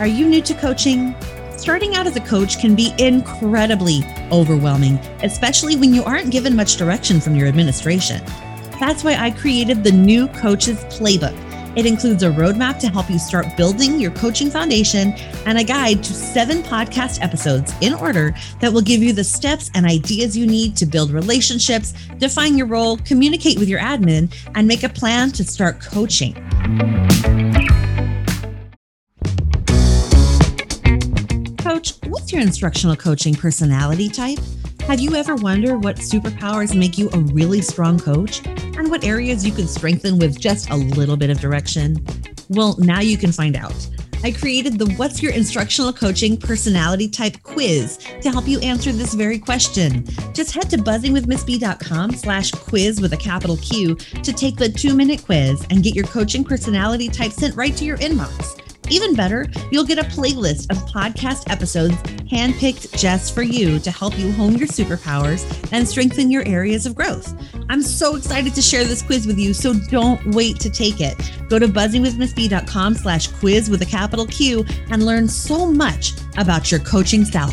Are you new to coaching? Starting out as a coach can be incredibly overwhelming, especially when you aren't given much direction from your administration. That's why I created the new Coaches Playbook. It includes a roadmap to help you start building your coaching foundation and a guide to seven podcast episodes in order that will give you the steps and ideas you need to build relationships, define your role, communicate with your admin, and make a plan to start coaching. Your instructional coaching personality type? Have you ever wondered what superpowers make you a really strong coach and what areas you can strengthen with just a little bit of direction? Well, now you can find out. I created the What's Your Instructional Coaching Personality Type quiz to help you answer this very question. Just head to buzzingwithmissb.com slash quiz with a capital Q to take the two minute quiz and get your coaching personality type sent right to your inbox. Even better, you'll get a playlist of podcast episodes handpicked just for you to help you hone your superpowers and strengthen your areas of growth. I'm so excited to share this quiz with you, so don't wait to take it. Go to buzzingwithmissb.com slash quiz with a capital Q and learn so much about your coaching style.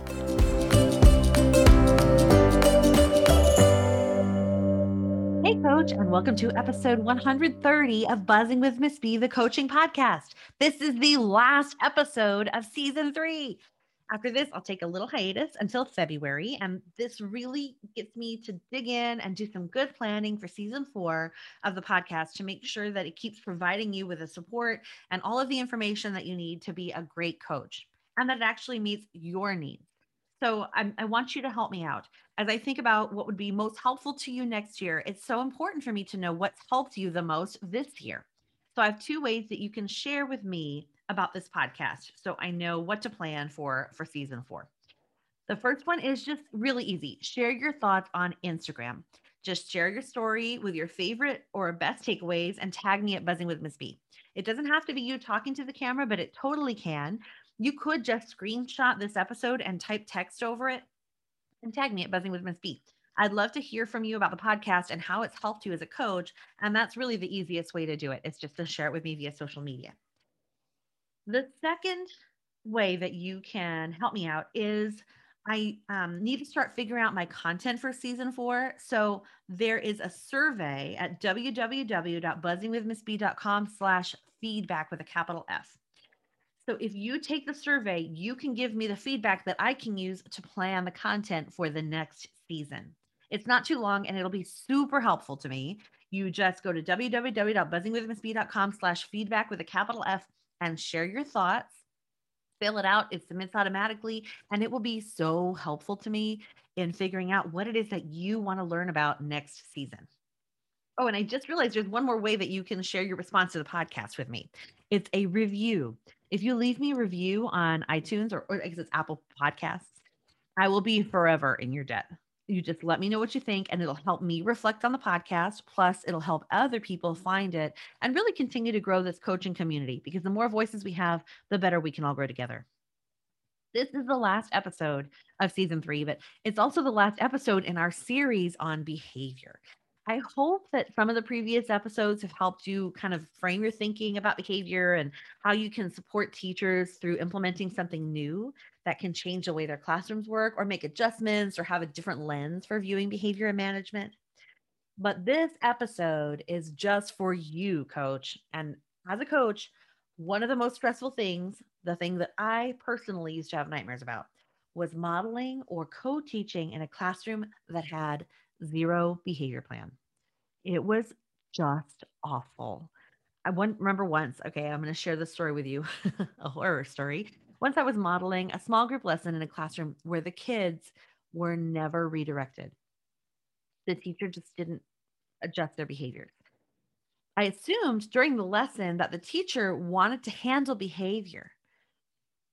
Coach, and welcome to episode 130 of Buzzing with Miss B, the coaching podcast. This is the last episode of season three. After this, I'll take a little hiatus until February, and this really gets me to dig in and do some good planning for season four of the podcast to make sure that it keeps providing you with the support and all of the information that you need to be a great coach and that it actually meets your needs. So I'm, i want you to help me out as I think about what would be most helpful to you next year. It's so important for me to know what's helped you the most this year. So I have two ways that you can share with me about this podcast so I know what to plan for for season 4. The first one is just really easy. Share your thoughts on Instagram. Just share your story with your favorite or best takeaways and tag me at Buzzing with Miss B. It doesn't have to be you talking to the camera, but it totally can. You could just screenshot this episode and type text over it and tag me at Buzzing with Miss B. I'd love to hear from you about the podcast and how it's helped you as a coach. And that's really the easiest way to do it. It's just to share it with me via social media. The second way that you can help me out is I um, need to start figuring out my content for season four. So there is a survey at www.buzzingwithmissb.com slash feedback with a capital F. So if you take the survey, you can give me the feedback that I can use to plan the content for the next season. It's not too long and it'll be super helpful to me. You just go to www.buzzingwithmissb.com slash feedback with a capital F and share your thoughts. Fill it out. It submits automatically and it will be so helpful to me in figuring out what it is that you want to learn about next season. Oh, and I just realized there's one more way that you can share your response to the podcast with me. It's a review. If you leave me a review on iTunes or, or I guess it's Apple Podcasts, I will be forever in your debt. You just let me know what you think, and it'll help me reflect on the podcast. Plus, it'll help other people find it and really continue to grow this coaching community because the more voices we have, the better we can all grow together. This is the last episode of season three, but it's also the last episode in our series on behavior. I hope that some of the previous episodes have helped you kind of frame your thinking about behavior and how you can support teachers through implementing something new that can change the way their classrooms work or make adjustments or have a different lens for viewing behavior and management. But this episode is just for you, coach. And as a coach, one of the most stressful things, the thing that I personally used to have nightmares about, was modeling or co teaching in a classroom that had zero behavior plan. It was just awful. I one, remember once, okay, I'm going to share this story with you a horror story. Once I was modeling a small group lesson in a classroom where the kids were never redirected. The teacher just didn't adjust their behaviors. I assumed during the lesson that the teacher wanted to handle behavior.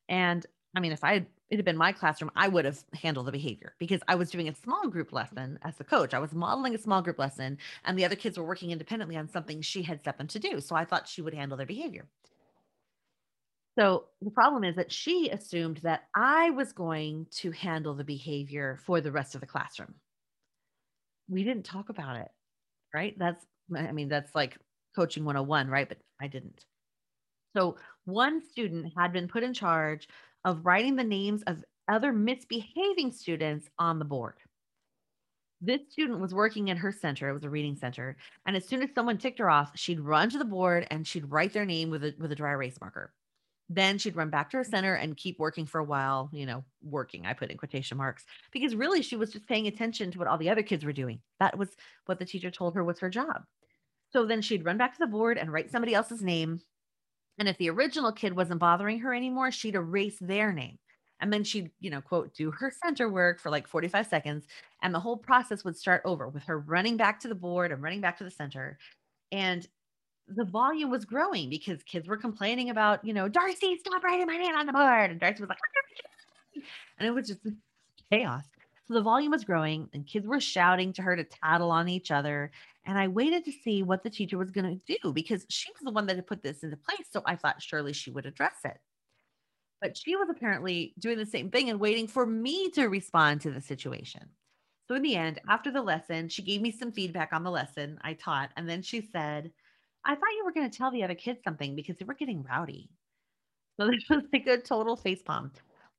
And I mean, if I it had been my classroom, I would have handled the behavior because I was doing a small group lesson as the coach. I was modeling a small group lesson, and the other kids were working independently on something she had set them to do. So I thought she would handle their behavior. So the problem is that she assumed that I was going to handle the behavior for the rest of the classroom. We didn't talk about it, right? That's, I mean, that's like coaching 101, right? But I didn't. So one student had been put in charge of writing the names of other misbehaving students on the board. This student was working in her center. It was a reading center. And as soon as someone ticked her off, she'd run to the board and she'd write their name with a, with a dry erase marker. Then she'd run back to her center and keep working for a while, you know, working, I put in quotation marks, because really she was just paying attention to what all the other kids were doing. That was what the teacher told her was her job. So then she'd run back to the board and write somebody else's name. And if the original kid wasn't bothering her anymore, she'd erase their name. And then she'd, you know, quote, do her center work for like 45 seconds. And the whole process would start over with her running back to the board and running back to the center. And the volume was growing because kids were complaining about, you know, Darcy, stop writing my name on the board. And Darcy was like, and it was just chaos. So the volume was growing and kids were shouting to her to tattle on each other. And I waited to see what the teacher was going to do because she was the one that had put this into place. So I thought surely she would address it. But she was apparently doing the same thing and waiting for me to respond to the situation. So in the end, after the lesson, she gave me some feedback on the lesson I taught. And then she said, I thought you were going to tell the other kids something because they were getting rowdy. So this was like a total face palm.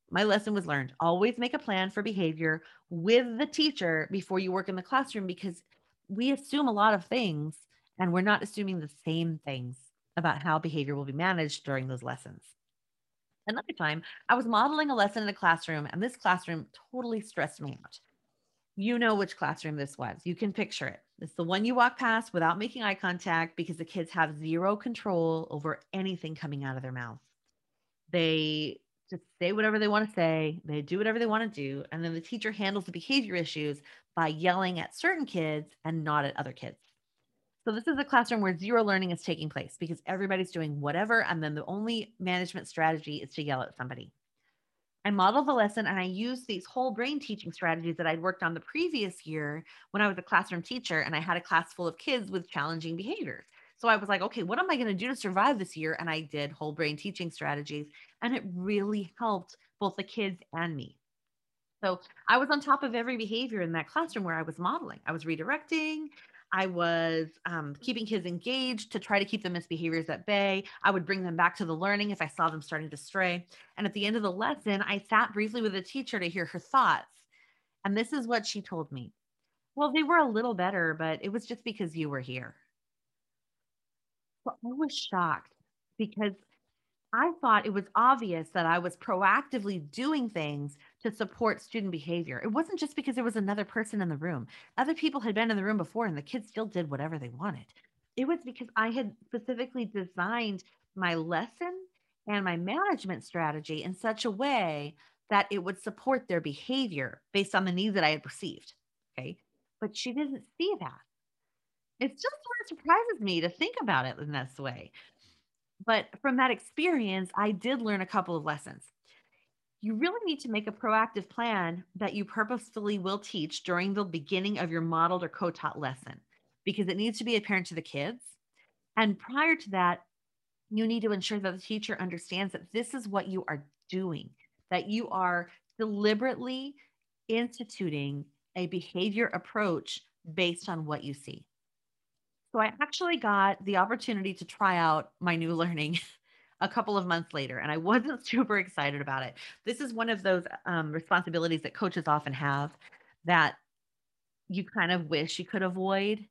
My lesson was learned. Always make a plan for behavior with the teacher before you work in the classroom because we assume a lot of things and we're not assuming the same things about how behavior will be managed during those lessons. Another time, I was modeling a lesson in a classroom, and this classroom totally stressed me out. You know which classroom this was. You can picture it. It's the one you walk past without making eye contact because the kids have zero control over anything coming out of their mouth. They just say whatever they want to say, they do whatever they want to do. And then the teacher handles the behavior issues by yelling at certain kids and not at other kids. So, this is a classroom where zero learning is taking place because everybody's doing whatever. And then the only management strategy is to yell at somebody. I modeled the lesson and I used these whole brain teaching strategies that I'd worked on the previous year when I was a classroom teacher and I had a class full of kids with challenging behaviors. So I was like, okay, what am I going to do to survive this year? And I did whole brain teaching strategies and it really helped both the kids and me. So I was on top of every behavior in that classroom where I was modeling. I was redirecting. I was um, keeping kids engaged to try to keep the misbehaviors at bay. I would bring them back to the learning if I saw them starting to stray. And at the end of the lesson, I sat briefly with the teacher to hear her thoughts. And this is what she told me. Well, they were a little better, but it was just because you were here. I was shocked because I thought it was obvious that I was proactively doing things to support student behavior. It wasn't just because there was another person in the room. Other people had been in the room before and the kids still did whatever they wanted. It was because I had specifically designed my lesson and my management strategy in such a way that it would support their behavior based on the needs that I had perceived. Okay. But she didn't see that. It just sort of surprises me to think about it in this way. But from that experience, I did learn a couple of lessons. You really need to make a proactive plan that you purposefully will teach during the beginning of your modeled or co taught lesson because it needs to be apparent to the kids. And prior to that, you need to ensure that the teacher understands that this is what you are doing, that you are deliberately instituting a behavior approach based on what you see. So I actually got the opportunity to try out my new learning a couple of months later, and I wasn't super excited about it. This is one of those um, responsibilities that coaches often have that you kind of wish you could avoid,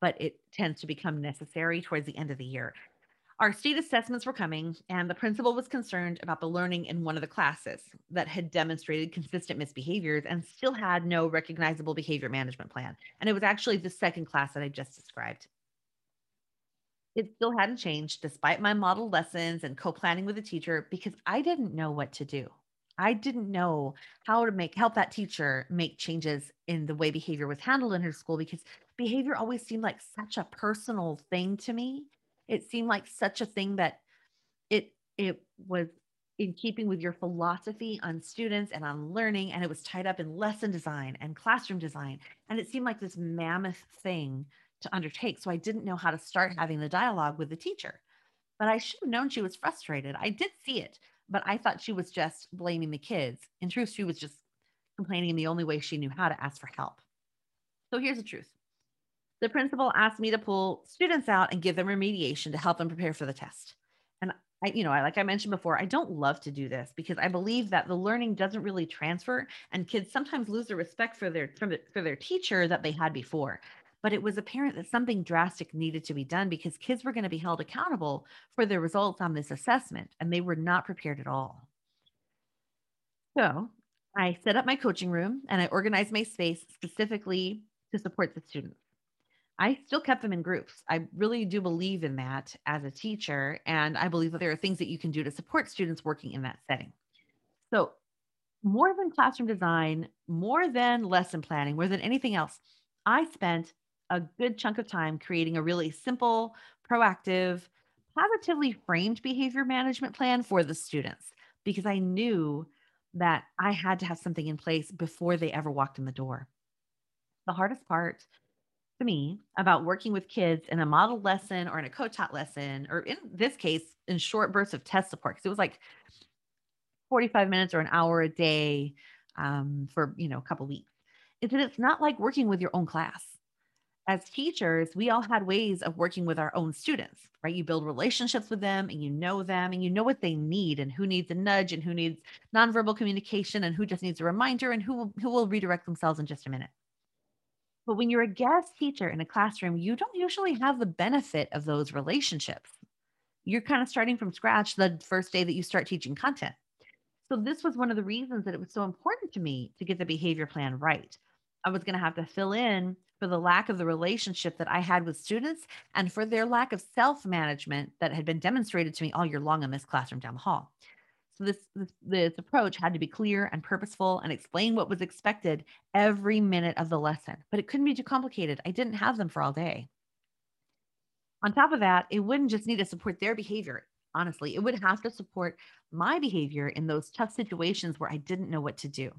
but it tends to become necessary towards the end of the year. Our state assessments were coming, and the principal was concerned about the learning in one of the classes that had demonstrated consistent misbehaviors and still had no recognizable behavior management plan. And it was actually the second class that I just described. It still hadn't changed despite my model lessons and co planning with the teacher because I didn't know what to do. I didn't know how to make help that teacher make changes in the way behavior was handled in her school because behavior always seemed like such a personal thing to me. It seemed like such a thing that it it was in keeping with your philosophy on students and on learning. And it was tied up in lesson design and classroom design. And it seemed like this mammoth thing to undertake. So I didn't know how to start having the dialogue with the teacher. But I should have known she was frustrated. I did see it, but I thought she was just blaming the kids. In truth, she was just complaining in the only way she knew how to ask for help. So here's the truth the principal asked me to pull students out and give them remediation to help them prepare for the test. And I, you know, I, like I mentioned before, I don't love to do this because I believe that the learning doesn't really transfer, and kids sometimes lose the respect for their for their teacher that they had before. But it was apparent that something drastic needed to be done because kids were going to be held accountable for their results on this assessment, and they were not prepared at all. So I set up my coaching room and I organized my space specifically to support the students. I still kept them in groups. I really do believe in that as a teacher. And I believe that there are things that you can do to support students working in that setting. So, more than classroom design, more than lesson planning, more than anything else, I spent a good chunk of time creating a really simple, proactive, positively framed behavior management plan for the students because I knew that I had to have something in place before they ever walked in the door. The hardest part to me about working with kids in a model lesson or in a co-taught lesson, or in this case, in short bursts of test support, because it was like 45 minutes or an hour a day um, for you know a couple weeks, is that it's not like working with your own class. As teachers, we all had ways of working with our own students, right? You build relationships with them and you know them and you know what they need and who needs a nudge and who needs nonverbal communication and who just needs a reminder and who who will redirect themselves in just a minute. But when you're a guest teacher in a classroom, you don't usually have the benefit of those relationships. You're kind of starting from scratch the first day that you start teaching content. So, this was one of the reasons that it was so important to me to get the behavior plan right. I was going to have to fill in for the lack of the relationship that I had with students and for their lack of self management that had been demonstrated to me all year long in this classroom down the hall. So this, this, this approach had to be clear and purposeful and explain what was expected every minute of the lesson. But it couldn't be too complicated. I didn't have them for all day. On top of that, it wouldn't just need to support their behavior. Honestly, it would have to support my behavior in those tough situations where I didn't know what to do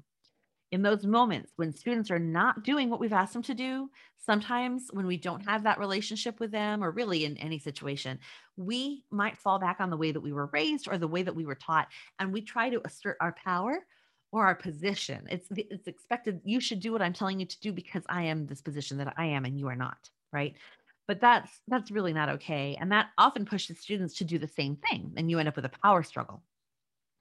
in those moments when students are not doing what we've asked them to do, sometimes when we don't have that relationship with them, or really in any situation, we might fall back on the way that we were raised or the way that we were taught, and we try to assert our power or our position. It's it's expected you should do what I'm telling you to do because I am this position that I am and you are not, right? But that's that's really not okay, and that often pushes students to do the same thing, and you end up with a power struggle.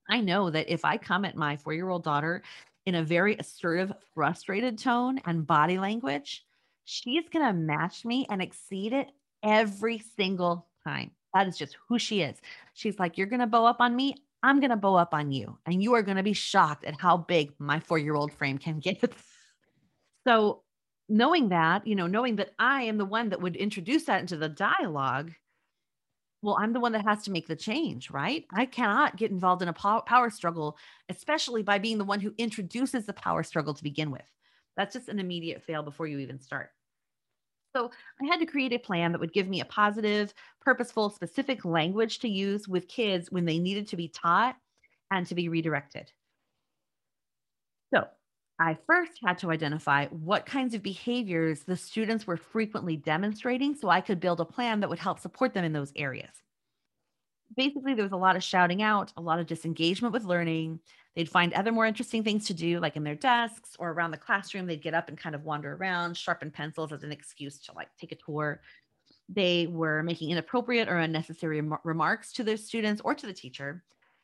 I know that if I come at my four year old daughter in a very assertive, frustrated tone and body language, she's going to match me and exceed it every single time. That is just who she is. She's like, You're going to bow up on me. I'm going to bow up on you. And you are going to be shocked at how big my four year old frame can get. so, knowing that, you know, knowing that I am the one that would introduce that into the dialogue well, I'm the one that has to make the change, right? I cannot get involved in a power struggle, especially by being the one who introduces the power struggle to begin with. That's just an immediate fail before you even start. So I had to create a plan that would give me a positive, purposeful, specific language to use with kids when they needed to be taught and to be redirected. I first had to identify what kinds of behaviors the students were frequently demonstrating so I could build a plan that would help support them in those areas. Basically, there was a lot of shouting out, a lot of disengagement with learning. They'd find other more interesting things to do, like in their desks or around the classroom. They'd get up and kind of wander around, sharpen pencils as an excuse to like take a tour. They were making inappropriate or unnecessary remarks to their students or to the teacher.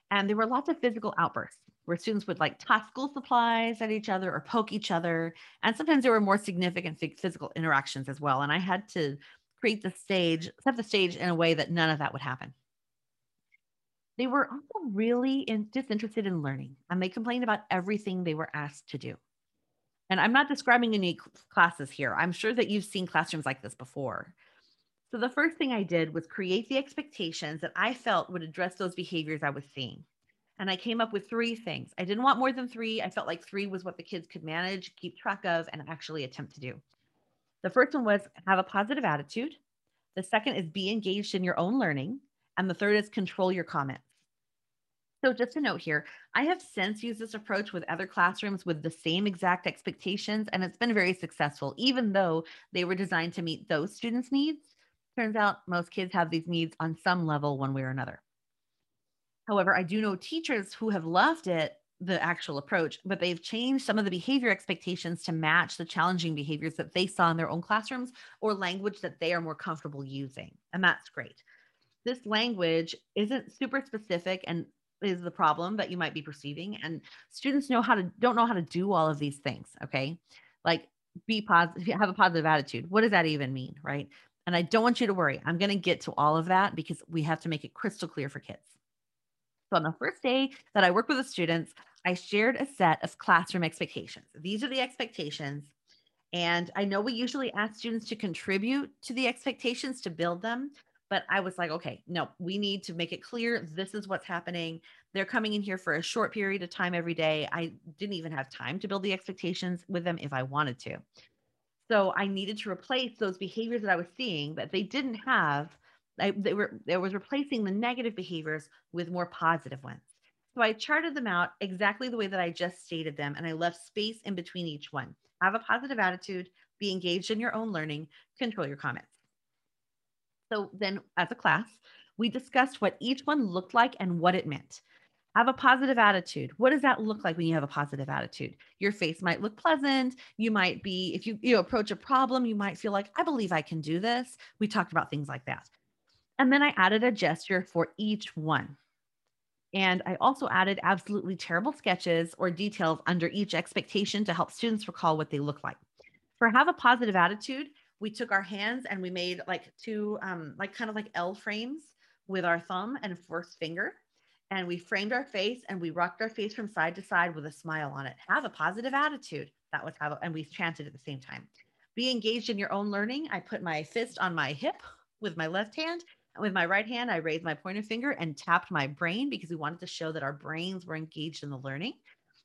And there were lots of physical outbursts where students would like toss school supplies at each other or poke each other. And sometimes there were more significant physical interactions as well. And I had to create the stage, set the stage in a way that none of that would happen. They were also really in, disinterested in learning and they complained about everything they were asked to do. And I'm not describing any classes here. I'm sure that you've seen classrooms like this before. So the first thing I did was create the expectations that I felt would address those behaviors I was seeing. And I came up with three things. I didn't want more than three. I felt like three was what the kids could manage, keep track of, and actually attempt to do. The first one was have a positive attitude. The second is be engaged in your own learning. And the third is control your comments. So, just a note here, I have since used this approach with other classrooms with the same exact expectations, and it's been very successful, even though they were designed to meet those students' needs. Turns out most kids have these needs on some level, one way or another. However, I do know teachers who have loved it, the actual approach, but they've changed some of the behavior expectations to match the challenging behaviors that they saw in their own classrooms or language that they are more comfortable using. And that's great. This language isn't super specific and is the problem that you might be perceiving and students know how to don't know how to do all of these things okay like be positive have a positive attitude what does that even mean right and i don't want you to worry i'm going to get to all of that because we have to make it crystal clear for kids so on the first day that i work with the students i shared a set of classroom expectations these are the expectations and i know we usually ask students to contribute to the expectations to build them but I was like, okay, no, we need to make it clear this is what's happening. They're coming in here for a short period of time every day. I didn't even have time to build the expectations with them if I wanted to. So I needed to replace those behaviors that I was seeing that they didn't have. I, they were there was replacing the negative behaviors with more positive ones. So I charted them out exactly the way that I just stated them, and I left space in between each one. Have a positive attitude, be engaged in your own learning, control your comments. So then, as a class, we discussed what each one looked like and what it meant. Have a positive attitude. What does that look like when you have a positive attitude? Your face might look pleasant. You might be, if you, you approach a problem, you might feel like, I believe I can do this. We talked about things like that. And then I added a gesture for each one. And I also added absolutely terrible sketches or details under each expectation to help students recall what they look like. For have a positive attitude, we took our hands and we made like two um like kind of like L frames with our thumb and first finger and we framed our face and we rocked our face from side to side with a smile on it. Have a positive attitude. That was how, and we chanted at the same time. Be engaged in your own learning. I put my fist on my hip with my left hand. With my right hand, I raised my pointer finger and tapped my brain because we wanted to show that our brains were engaged in the learning.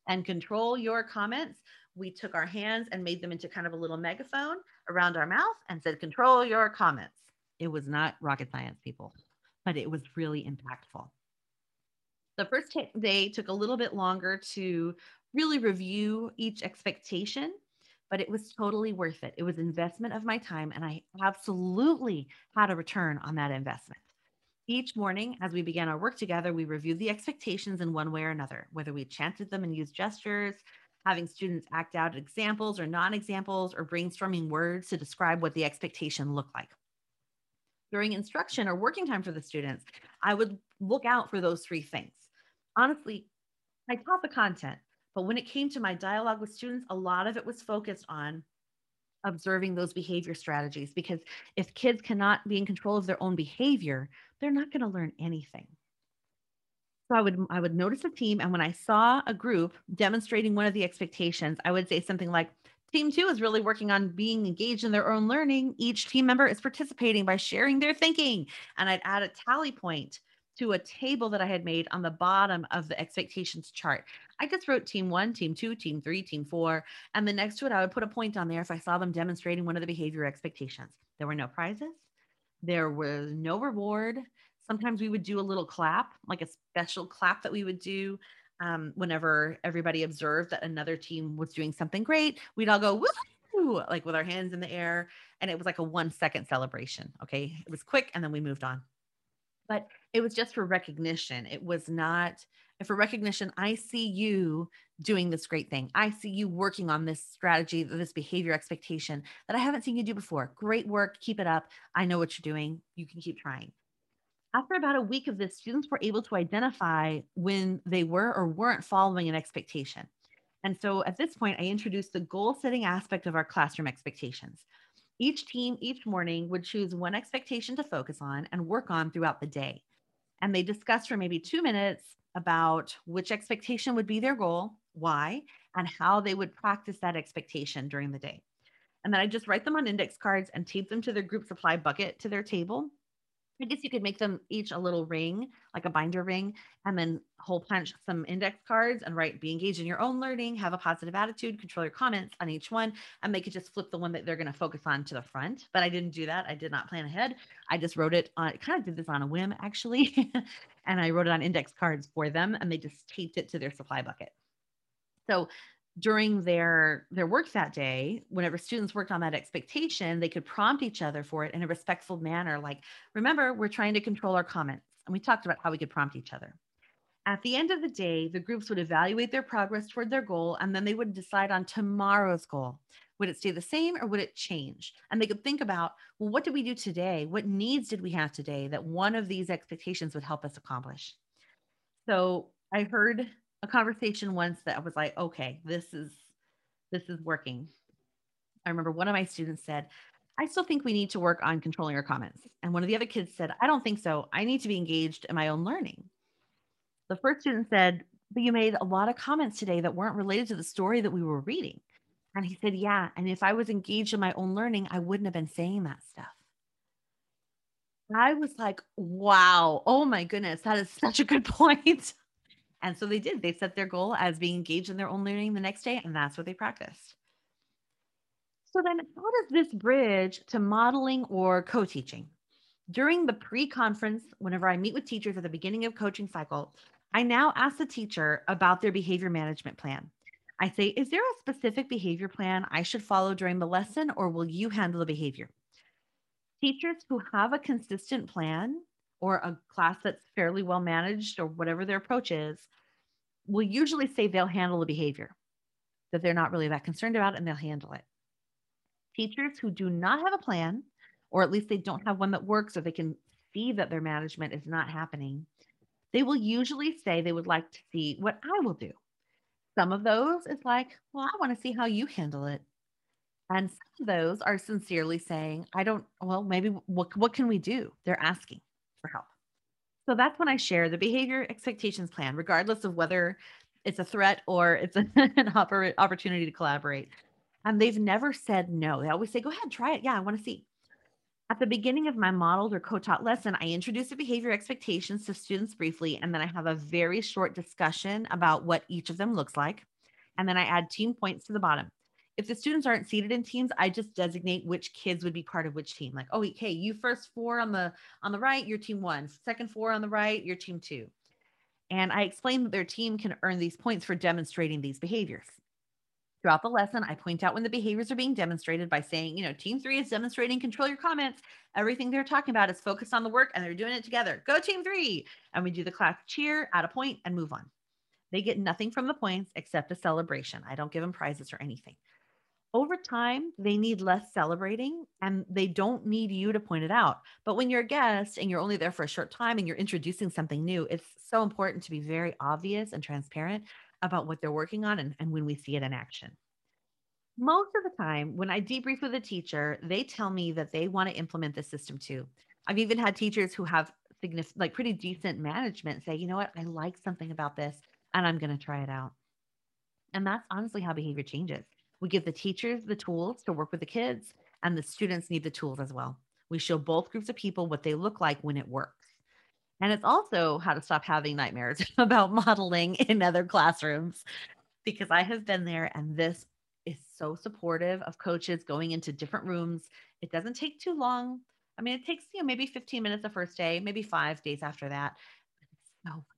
And control your comments we took our hands and made them into kind of a little megaphone around our mouth and said, Control your comments. It was not rocket science, people, but it was really impactful. The first day took a little bit longer to really review each expectation, but it was totally worth it. It was investment of my time, and I absolutely had a return on that investment. Each morning, as we began our work together, we reviewed the expectations in one way or another, whether we chanted them and used gestures, having students act out examples or non examples, or brainstorming words to describe what the expectation looked like. During instruction or working time for the students, I would look out for those three things. Honestly, I taught the content, but when it came to my dialogue with students, a lot of it was focused on observing those behavior strategies because if kids cannot be in control of their own behavior, they're not going to learn anything. So I would I would notice a team, and when I saw a group demonstrating one of the expectations, I would say something like, "Team two is really working on being engaged in their own learning. Each team member is participating by sharing their thinking." And I'd add a tally point to a table that I had made on the bottom of the expectations chart. I just wrote team one, team two, team three, team four. And then next to it, I would put a point on there if I saw them demonstrating one of the behavior expectations. There were no prizes, there was no reward, sometimes we would do a little clap, like a special clap that we would do um, whenever everybody observed that another team was doing something great. We'd all go woo, like with our hands in the air, and it was like a one second celebration. Okay, it was quick, and then we moved on. But it was just for recognition. It was not for recognition. I see you doing this great thing. I see you working on this strategy, this behavior expectation that I haven't seen you do before. Great work. Keep it up. I know what you're doing. You can keep trying. After about a week of this, students were able to identify when they were or weren't following an expectation. And so at this point, I introduced the goal setting aspect of our classroom expectations. Each team each morning would choose one expectation to focus on and work on throughout the day. And they discussed for maybe two minutes about which expectation would be their goal, why, and how they would practice that expectation during the day. And then I just write them on index cards and tape them to their group supply bucket to their table I guess you could make them each a little ring, like a binder ring, and then hole punch some index cards and write be engaged in your own learning, have a positive attitude, control your comments on each one, and they could just flip the one that they're going to focus on to the front. But I didn't do that. I did not plan ahead. I just wrote it on, I kind of did this on a whim actually. and I wrote it on index cards for them and they just taped it to their supply bucket. So during their their work that day whenever students worked on that expectation they could prompt each other for it in a respectful manner like remember we're trying to control our comments. And we talked about how we could prompt each other. At the end of the day the groups would evaluate their progress toward their goal and then they would decide on tomorrow's goal. Would it stay the same or would it change? And they could think about well what did we do today? What needs did we have today that one of these expectations would help us accomplish? So i heard a conversation once that I was like, okay, this is this is working. I remember one of my students said, I still think we need to work on controlling our comments. And one of the other kids said, I don't think so. I need to be engaged in my own learning. The first student said, But you made a lot of comments today that weren't related to the story that we were reading. And he said, Yeah. And if I was engaged in my own learning, I wouldn't have been saying that stuff. I was like, Wow. Oh my goodness. That is such a good point. And so they did. They set their goal as being engaged in their own learning the next day, and that's what they practiced. So then, how does this bridge to modeling or co teaching? During the pre conference, whenever I meet with teachers at the beginning of coaching cycle, I now ask the teacher about their behavior management plan. I say, Is there a specific behavior plan I should follow during the lesson, or will you handle the behavior? Teachers who have a consistent plan or a class that's fairly well managed or whatever their approach is will usually say they'll handle the behavior that they're not really that concerned about and they'll handle it. Teachers who do not have a plan, or at least they don't have one that works or they can see that their management is not happening, they will usually say they would like to see what I will do. Some of those is like, well, I want to see how you handle it. And some of those are sincerely saying, I don't, well, maybe what, what can we do? They're asking for help. So that's when I share the behavior expectations plan, regardless of whether it's a threat or it's an opportunity to collaborate. And they've never said no. They always say, go ahead, try it. Yeah, I want to see. At the beginning of my modeled or co taught lesson, I introduce the behavior expectations to students briefly, and then I have a very short discussion about what each of them looks like. And then I add team points to the bottom if the students aren't seated in teams i just designate which kids would be part of which team. Like oh okay you first four on the on the right your team one. Second four on the right your team two. And i explain that their team can earn these points for demonstrating these behaviors. Throughout the lesson i point out when the behaviors are being demonstrated by saying you know team three is demonstrating control your comments. Everything they're talking about is focused on the work and they're doing it together. Go team three. And we do the class cheer add a point and move on. They get nothing from the points except a celebration. I don't give them prizes or anything over time, they need less celebrating and they don't need you to point it out. But when you're a guest and you're only there for a short time and you're introducing something new, it's so important to be very obvious and transparent about what they're working on and, and when we see it in action. Most of the time, when I debrief with a teacher, they tell me that they want to implement this system too. I've even had teachers who have significant, like pretty decent management say, you know what, I like something about this and I'm going to try it out. And that's honestly how behavior changes. We give the teachers the tools to work with the kids, and the students need the tools as well. We show both groups of people what they look like when it works. And it's also how to stop having nightmares about modeling in other classrooms because I have been there and this is so supportive of coaches going into different rooms. It doesn't take too long. I mean, it takes, you know, maybe 15 minutes the first day, maybe five days after that. So, so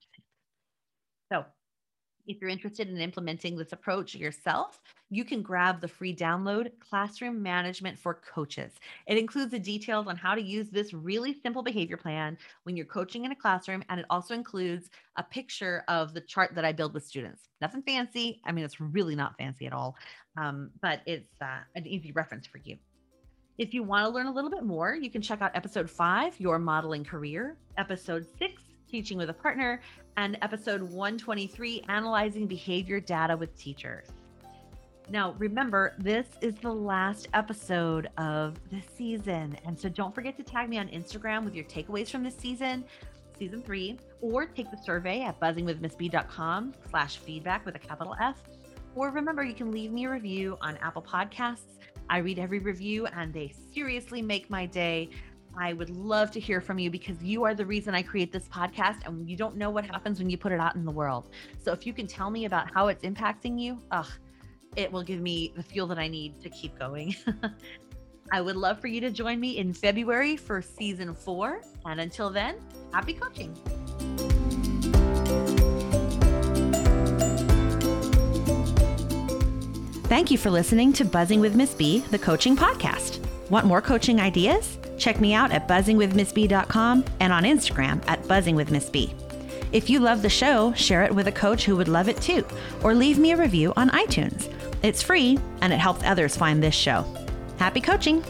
if you're interested in implementing this approach yourself, you can grab the free download Classroom Management for Coaches. It includes the details on how to use this really simple behavior plan when you're coaching in a classroom, and it also includes a picture of the chart that I build with students. Nothing fancy. I mean, it's really not fancy at all, um, but it's uh, an easy reference for you. If you want to learn a little bit more, you can check out episode five, Your Modeling Career, episode six, Teaching with a Partner, and episode 123 Analyzing Behavior Data with Teachers. Now, remember, this is the last episode of the season. And so don't forget to tag me on Instagram with your takeaways from this season, season three, or take the survey at buzzingwithmissb.com slash feedback with a capital F. Or remember, you can leave me a review on Apple Podcasts. I read every review and they seriously make my day. I would love to hear from you because you are the reason I create this podcast and you don't know what happens when you put it out in the world. So if you can tell me about how it's impacting you, ugh, it will give me the fuel that I need to keep going. I would love for you to join me in February for season four. And until then, happy coaching. Thank you for listening to Buzzing with Miss B, the coaching podcast. Want more coaching ideas? Check me out at buzzingwithmissb.com and on Instagram at buzzingwithmissb. If you love the show, share it with a coach who would love it too, or leave me a review on iTunes. It's free and it helps others find this show. Happy coaching!